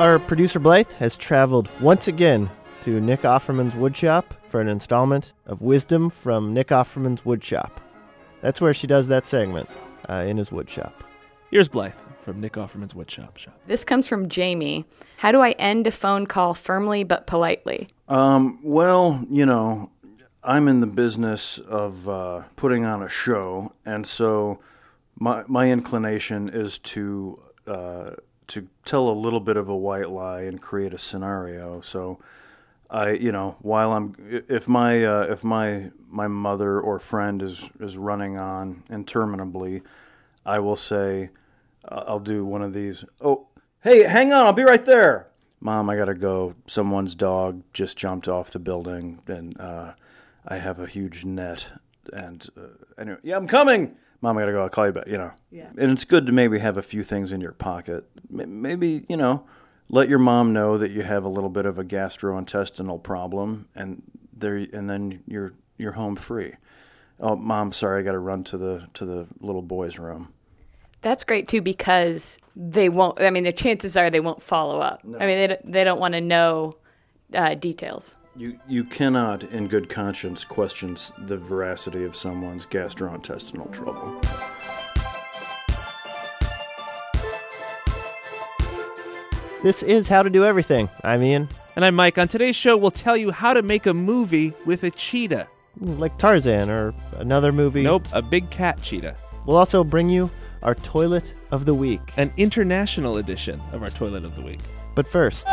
our producer Blythe has traveled once again to Nick Offerman's woodshop for an installment of Wisdom from Nick Offerman's woodshop. That's where she does that segment uh, in his woodshop. Here's Blythe from Nick Offerman's woodshop shop. This comes from Jamie. How do I end a phone call firmly but politely? Um, well, you know, I'm in the business of uh, putting on a show, and so my my inclination is to uh, to tell a little bit of a white lie and create a scenario. So, I you know while I'm if my uh, if my my mother or friend is is running on interminably, I will say uh, I'll do one of these. Oh, hey, hang on, I'll be right there. Mom, I gotta go. Someone's dog just jumped off the building, and uh, I have a huge net. And uh, anyway, yeah, I'm coming. Mom, I gotta go. I'll call you back. You know. Yeah. And it's good to maybe have a few things in your pocket. Maybe you know, let your mom know that you have a little bit of a gastrointestinal problem, and there, and then you're you're home free. Oh, mom, sorry, I got to run to the to the little boy's room. That's great too because they won't. I mean, the chances are they won't follow up. I mean, they don't, they don't want to know uh, details. You you cannot, in good conscience, question the veracity of someone's gastrointestinal trouble. This is How to Do Everything. I'm Ian. And I'm Mike. On today's show, we'll tell you how to make a movie with a cheetah. Mm, like Tarzan or another movie. Nope, a big cat cheetah. We'll also bring you our toilet of the week. An international edition of our Toilet of the Week. But first,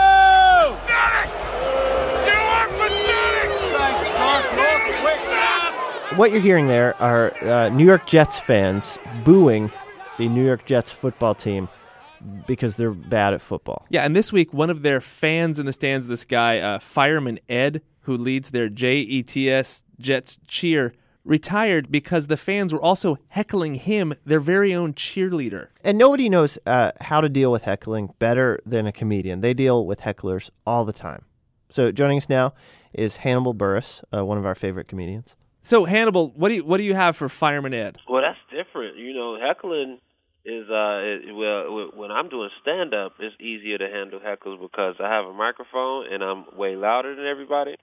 what you're hearing there are uh, New York Jets fans booing the New York Jets football team because they're bad at football. Yeah, and this week, one of their fans in the stands, this guy, uh, Fireman Ed, who leads their JETS Jets cheer, retired because the fans were also heckling him, their very own cheerleader. And nobody knows uh, how to deal with heckling better than a comedian. They deal with hecklers all the time. So joining us now is Hannibal Buress, uh, one of our favorite comedians. So, Hannibal, what do you what do you have for Fireman Ed? Well, that's different. You know, heckling is uh, it, well, when I'm doing stand up, it's easier to handle heckles because I have a microphone and I'm way louder than everybody.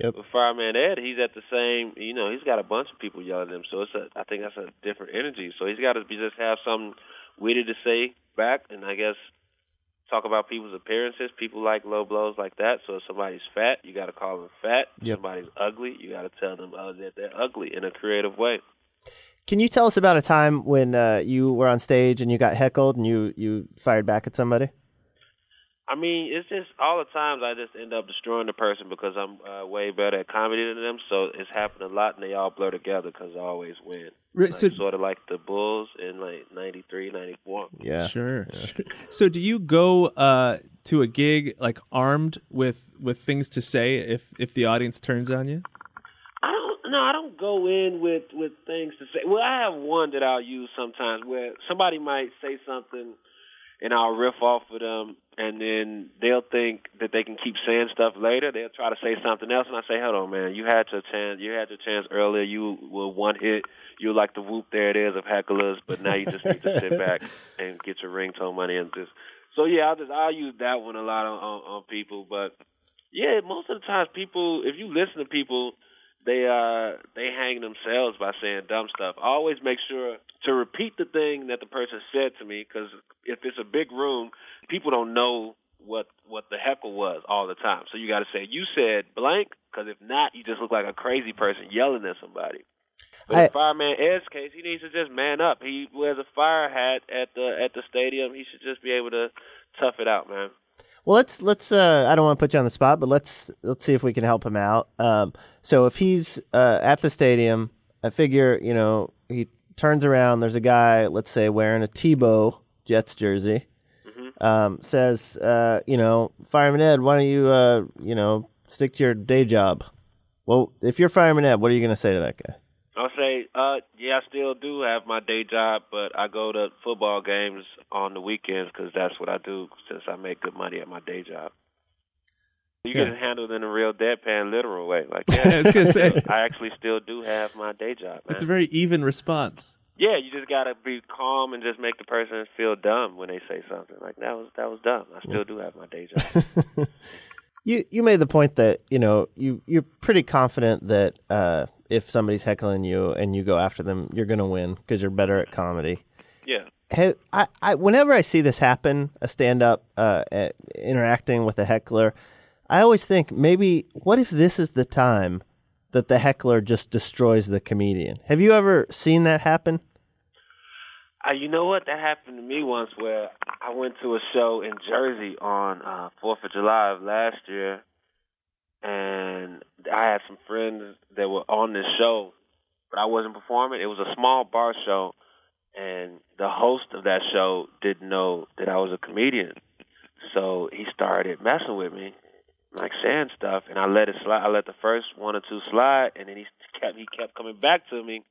Yep. With Fireman Ed, he's at the same. You know, he's got a bunch of people yelling at him, so it's a. I think that's a different energy. So he's got to be just have something witty to say back, and I guess talk about people's appearances. People like low blows like that. So if somebody's fat, you got to call them fat. If somebody's ugly, you got to tell them uh, that they're ugly in a creative way. Can you tell us about a time when uh, you were on stage and you got heckled and you, you fired back at somebody? I mean, it's just all the times I just end up destroying the person because I'm uh, way better at comedy than them. So it's happened a lot, and they all blur together because I always win. Right, Like, so- sort of like the Bulls in like '93, '94. Yeah. Sure. sure. So, do you go uh, to a gig like armed with with things to say if if the audience turns on you? I don't. No, I don't go in with with things to say. Well, I have one that I'll use sometimes where somebody might say something, and I'll riff off of them, and then they'll think that they can keep saying stuff later. They'll try to say something else, and I say, "Hold on, man. You had your chance. You had your chance earlier. You were one hit. You were like the whoop. There it is of hecklers. But now you just need to sit back and get your ringtone money and just." So yeah, I'll just I'll use that one a lot on, on, on people, but yeah, most of the times people, if you listen to people, they uh they hang themselves by saying dumb stuff. I always make sure to repeat the thing that the person said to me because if it's a big room, people don't know what what the heckle was all the time. So you got to say you said blank because if not, you just look like a crazy person yelling at somebody. But I- in Fireman Ed's case, he needs to just man up. He wears a fire hat at the at the stadium. He should just be able to tough it out, man. Well, let's let's. Uh, I don't want to put you on the spot, but let's let's see if we can help him out. Um, so if he's uh, at the stadium, I figure you know he turns around. There's a guy, let's say, wearing a Tebow Jets jersey. Um, says, uh, you know, Fireman Ed, why don't you, uh, you know, stick to your day job? Well, if you're Fireman Ed, what are you going to say to that guy? I'll say, uh, yeah, I still do have my day job, but I go to football games on the weekends because that's what I do since I make good money at my day job. You Yeah. can handle it in a real deadpan, literal way. Like, I yeah, was gonna say I actually still do have my day job. Man. it's a very even response. Yeah, you just gotta be calm and just make the person feel dumb when they say something. Like that was that was dumb. I still do have my day job. You you made the point that you know you you're pretty confident that uh, if somebody's heckling you and you go after them, you're going to win because you're better at comedy. yeah. Have, I, I whenever I see this happen, a stand up uh, interacting with a heckler, I always think maybe what if this is the time that the heckler just destroys the comedian? Have you ever seen that happen? Uh, you know what? That happened to me once where I went to a show in Jersey on uh Fourth of July of last year, and I had some friends that were on this show, but I wasn't performing. It was a small bar show, and the host of that show didn't know that I was a comedian, so he started messing with me, like saying stuff, and I let it slide. I let the first one or two slide, and then he kept he kept coming back to me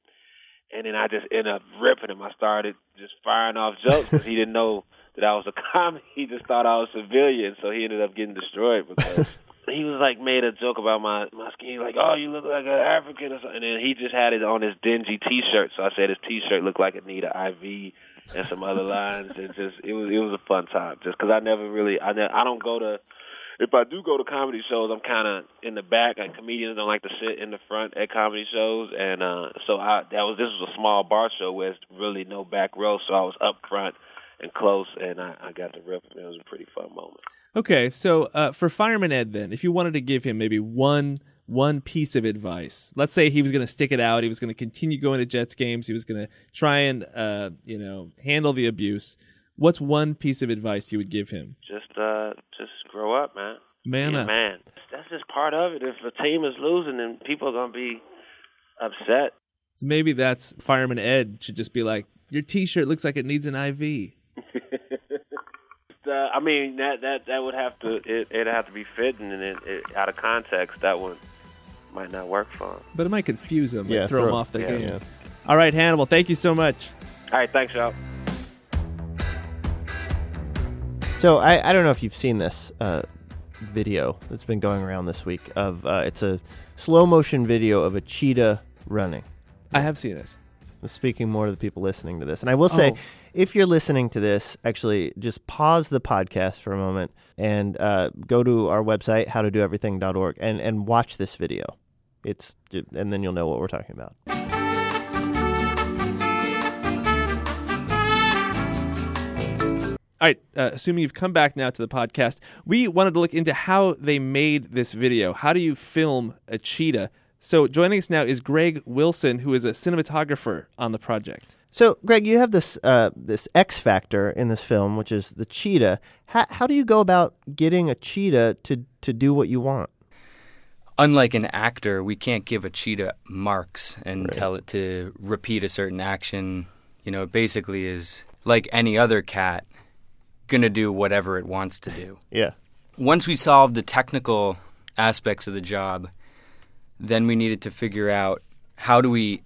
and then I just ended up ripping him. I started just firing off jokes because he didn't know that I was a comic. He just thought I was civilian, so he ended up getting destroyed because he was like made a joke about my my skin, like, "Oh, you look like an African" or something. And then he just had it on his dingy T-shirt, so I said his T-shirt looked like it needed IV and some other lines. And just it was it was a fun time, just because I never really I ne- I don't go to if I do go to comedy shows, I'm kind of in the back. Like comedians don't like to sit in the front at comedy shows, and uh, so I that was this was a small bar show where really no back row, so I was up front and close, and I, I got to rip. It was a pretty fun moment. Okay, so uh, for Fireman Ed, then, if you wanted to give him maybe one one piece of advice, let's say he was going to stick it out, he was going to continue going to Jets games, he was going to try and uh, you know handle the abuse. What's one piece of advice you would give him? Just uh, just grow up, man. Man Be up. man. That's just part of it. If a team is losing, then people are gonna be upset. So maybe that's Fireman Ed should just be like, your T-shirt looks like it needs an IV. Uh, I mean that that that would have to it it'd have to be fitting and it, it out of context that one might not work for him. But it might confuse him, Yeah, and throw, him off the yeah. game. Yeah. All right, Hannibal, thank you so much. All right, thanks, y'all. So I, I don't know if you've seen this uh, video that's been going around this week of uh, it's a slow motion video of a cheetah running. I have seen it. Speaking more to the people listening to this, and I will say, Oh. if you're listening to this, actually just pause the podcast for a moment and uh, go to our website howtodoeverything.org and and watch this video. It's and then you'll know what we're talking about. All right, uh, assuming you've come back now to the podcast, we wanted to look into how they made this video. How do you film a cheetah? So joining us now is Greg Wilson, who is a cinematographer on the project. So, Greg, you have this uh, this X factor in this film, which is the cheetah. How, how do you go about getting a cheetah to to do what you want? unlike an actor, we can't give a cheetah marks and tell it to repeat a certain action. You know, it basically is like any other cat, gonna do whatever it wants to do. Yeah. Once we solved the technical aspects of the job, then we needed to figure out how do we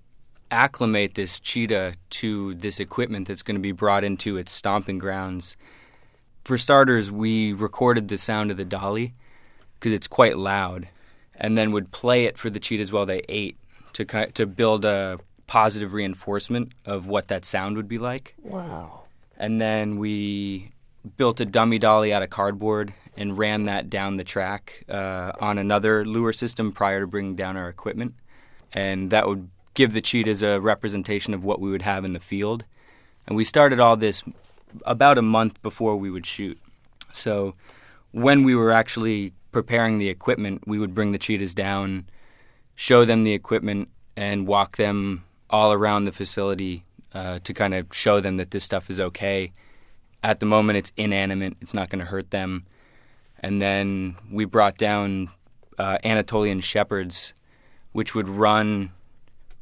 acclimate this cheetah to this equipment that's going to be brought into its stomping grounds. For starters, we recorded the sound of the dolly because it's quite loud, and then would play it for the cheetahs while they ate to to build a positive reinforcement of what that sound would be like. Wow. And then we built a dummy dolly out of cardboard and ran that down the track uh, on another lure system prior to bringing down our equipment. And that would give the cheetahs a representation of what we would have in the field. And we started all this about a month before we would shoot. So when we were actually preparing the equipment, we would bring the cheetahs down, show them the equipment, and walk them all around the facility uh, to kind of show them that this stuff is okay. At the moment, it's inanimate; it's not going to hurt them. And then we brought down uh, Anatolian shepherds, which would run,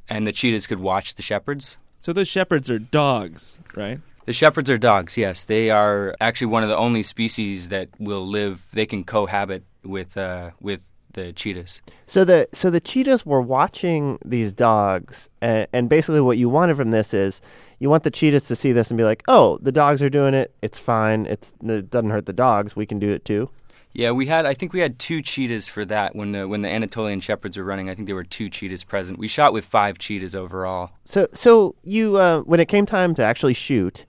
and the cheetahs could watch the shepherds. So those shepherds are dogs, right? The shepherds are dogs, yes. They are actually one of the only species that will live. They can cohabit with uh, with the cheetahs. So the so the cheetahs were watching these dogs, and, and basically what you wanted from this is you want the cheetahs to see this and be like, oh, the dogs are doing it. It's fine. It's it doesn't hurt the dogs. We can do it too. Yeah, we had. I think we had two cheetahs for that when the when the Anatolian shepherds were running. I think there were two cheetahs present. We shot with five cheetahs overall. So, so you uh, when it came time to actually shoot,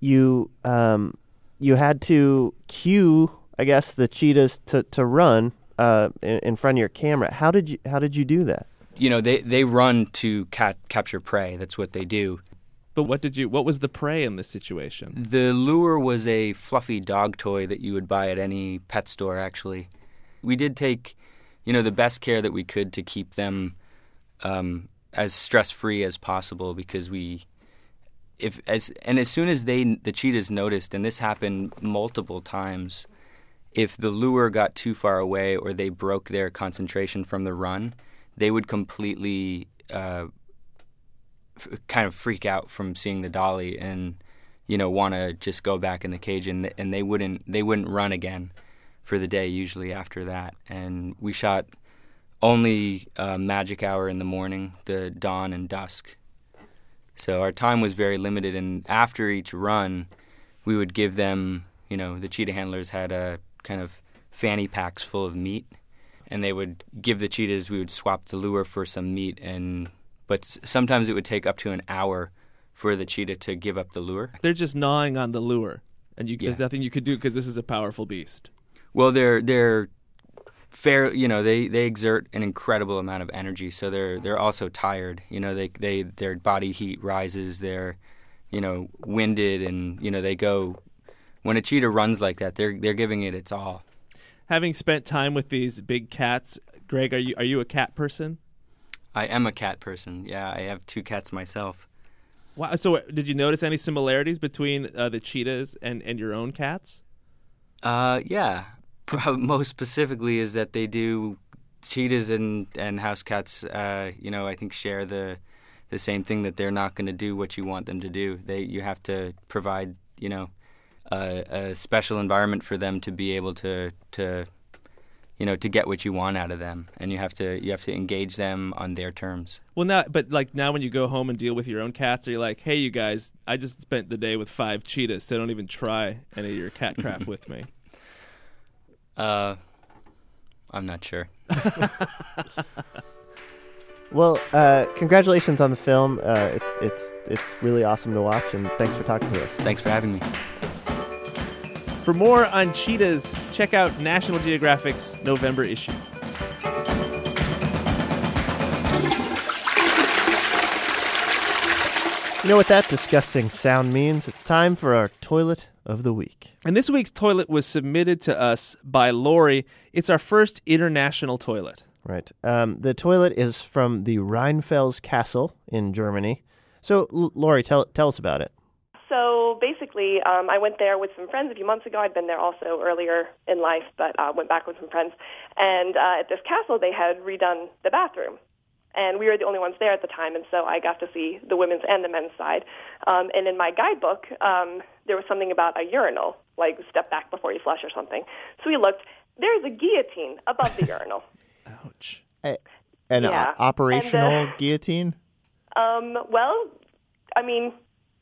you um, you had to cue, I guess, the cheetahs to to run uh, in, in front of your camera. How did you How did you do that? You know, they they run to cat, capture prey. That's what they do. But what did you? What was the prey in this situation? The lure was a fluffy dog toy that you would buy at any pet store. Actually, we did take, you know, the best care that we could to keep them um, as stress free as possible because we, if as and as soon as they the cheetahs noticed, and this happened multiple times, if the lure got too far away or they broke their concentration from the run, they would completely. Uh, kind of freak out from seeing the dolly and you know want to just go back in the cage and and they wouldn't they wouldn't run again for the day usually after that. And we shot only uh, magic hour in the morning the dawn and dusk. So our time was very limited and after each run we would give them you know the cheetah handlers had a kind of fanny packs full of meat. And they would give the cheetahs we would swap the lure for some meat and but sometimes it would take up to an hour for the cheetah to give up the lure. They're just gnawing on the lure, and you, there's nothing you could do because this is a powerful beast. Well, they're they're fair. You know, they, they exert an incredible amount of energy, so they're they're also tired. You know, they they their body heat rises. They're you know winded, and you know they go when a cheetah runs like that. They're they're giving it its all. Having spent time with these big cats, Greg, are you are you a cat person? I am a cat person. Yeah, I have two cats myself. Wow. So, uh, did you notice any similarities between uh, the cheetahs and, and your own cats? Uh, yeah. Most specifically is that they do cheetahs and and house cats. Uh, you know, I think share the the same thing that they're not going to do what you want them to do. They you have to provide you know a, a special environment for them to be able to to you know to get what you want out of them, and you have to you have to engage them on their terms. Well, now, but like now, when you go home and deal with your own cats, are you like, "Hey, you guys, I just spent the day with five cheetahs, so don't even try any of your cat crap with me." Uh, I'm not sure. Well, uh, congratulations on the film. Uh, it's it's it's really awesome to watch, and thanks for talking to us. Thanks for having me. For more on cheetahs, check out National Geographic's November issue. You know what that disgusting sound means? It's time for our toilet of the week. And this week's toilet was submitted to us by Lori. It's our first international toilet. Right. Um, the toilet is from the Rheinfels Castle in Germany. So, L- Lori, tell tell us about it. So basically, um, I went there with some friends a few months ago. I'd been there also earlier in life, but uh, went back with some friends. And uh, at this castle, they had redone the bathroom. And we were the only ones there at the time, and so I got to see the women's and the men's side. Um, and in my guidebook, um, there was something about a urinal, like step back before you flush or something. So we looked. There's a guillotine above the urinal. Ouch. An Yeah. o- operational And, uh, guillotine? Um, well, I mean,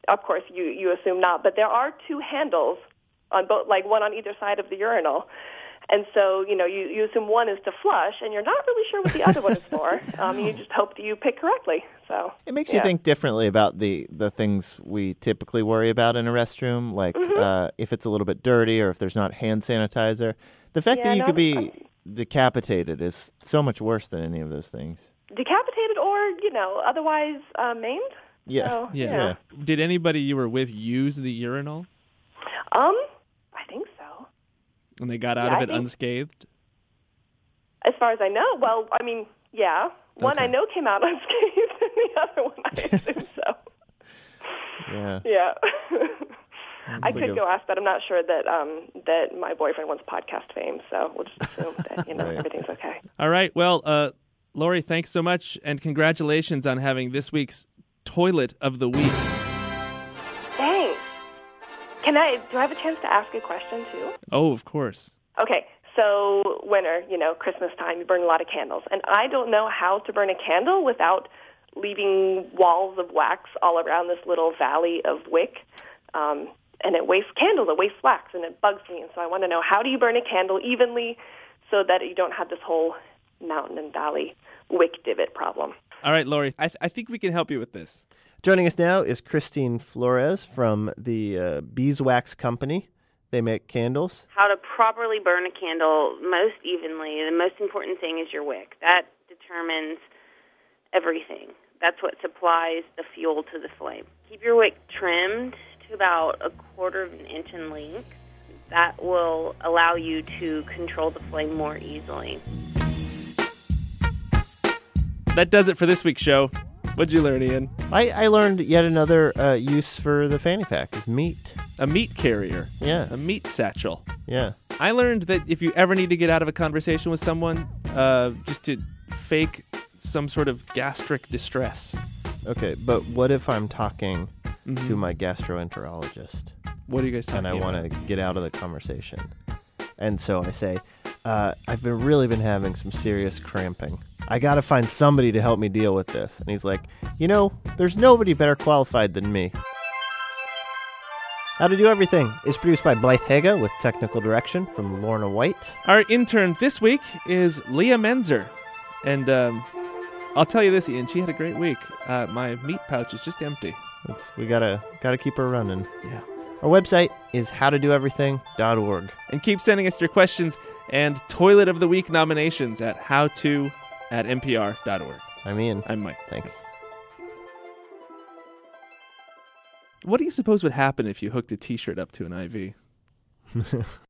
of course, you, you assume not, but there are two handles on both, like one on either side of the urinal. And so, you know, you, you assume one is to flush, and you're not really sure what the other one is for. Um, you just hope that you pick correctly. So It makes you think differently about the, the things we typically worry about in a restroom, like Mm-hmm. uh, if it's a little bit dirty or if there's not hand sanitizer. The fact Yeah, that you no, could be decapitated is so much worse than any of those things. decapitated or, you know, otherwise uh, maimed. Yeah. So, Yeah. yeah. Did anybody you were with use the urinal Um, I think so. and they got out Yeah, of it think- unscathed? As far as I know, well, I mean, yeah. One I know came out unscathed, and the other one I assume so. Yeah. Yeah. I like could a- go ask, but I'm not sure that um, that my boyfriend wants podcast fame, so we'll just assume that you know Right. everything's okay. All right. Well, uh, Lori, thanks so much, and congratulations on having this week's toilet of the week. Thanks. Can I? Do I have a chance to ask a question too? Oh, of course. Okay. So winter, you know, Christmas time, you burn a lot of candles, and I don't know how to burn a candle without leaving walls of wax all around this little valley of wick. Um, and it wastes candles, it wastes wax, and it bugs me. And so I want to know how do you burn a candle evenly so that you don't have this whole mountain and valley wick divot problem. All right, Lori, I, th- I think we can help you with this. Joining us now is Christine Flores from the uh, Beeswax Company. They make candles. How to properly burn a candle most evenly. The most important thing is your wick. That determines everything. That's what supplies the fuel to the flame. Keep your wick trimmed to about a quarter of an inch in length. That will allow you to control the flame more easily. That does it for this week's show. What'd you learn, Ian? I, I learned yet another uh, use for the fanny pack is meat. A meat carrier, Yeah, a meat satchel. yeah. I learned that if you ever need to get out of a conversation with someone, uh, just to fake some sort of gastric distress. Okay, but what if I'm talking to my gastroenterologist What are you guys talking and I want to get out of the conversation? And so I say, uh, I've been really been having some serious cramping. I got to find somebody to help me deal with this. And he's like, you know, there's nobody better qualified than me. How to Do Everything is produced by Blythe Haga with technical direction from Lorna White. Our intern this week is Leah Menzer. And um, I'll tell you this, Ian, she had a great week. Uh, my meat pouch is just empty. It's, we gotta gotta keep her running. Yeah. Our website is howtodoeverything.org. And keep sending us your questions and Toilet of the Week nominations at howto at npr.org. I'm Ian. I'm Mike. Thanks. What do you suppose would happen if you hooked a t shirt up to an IV?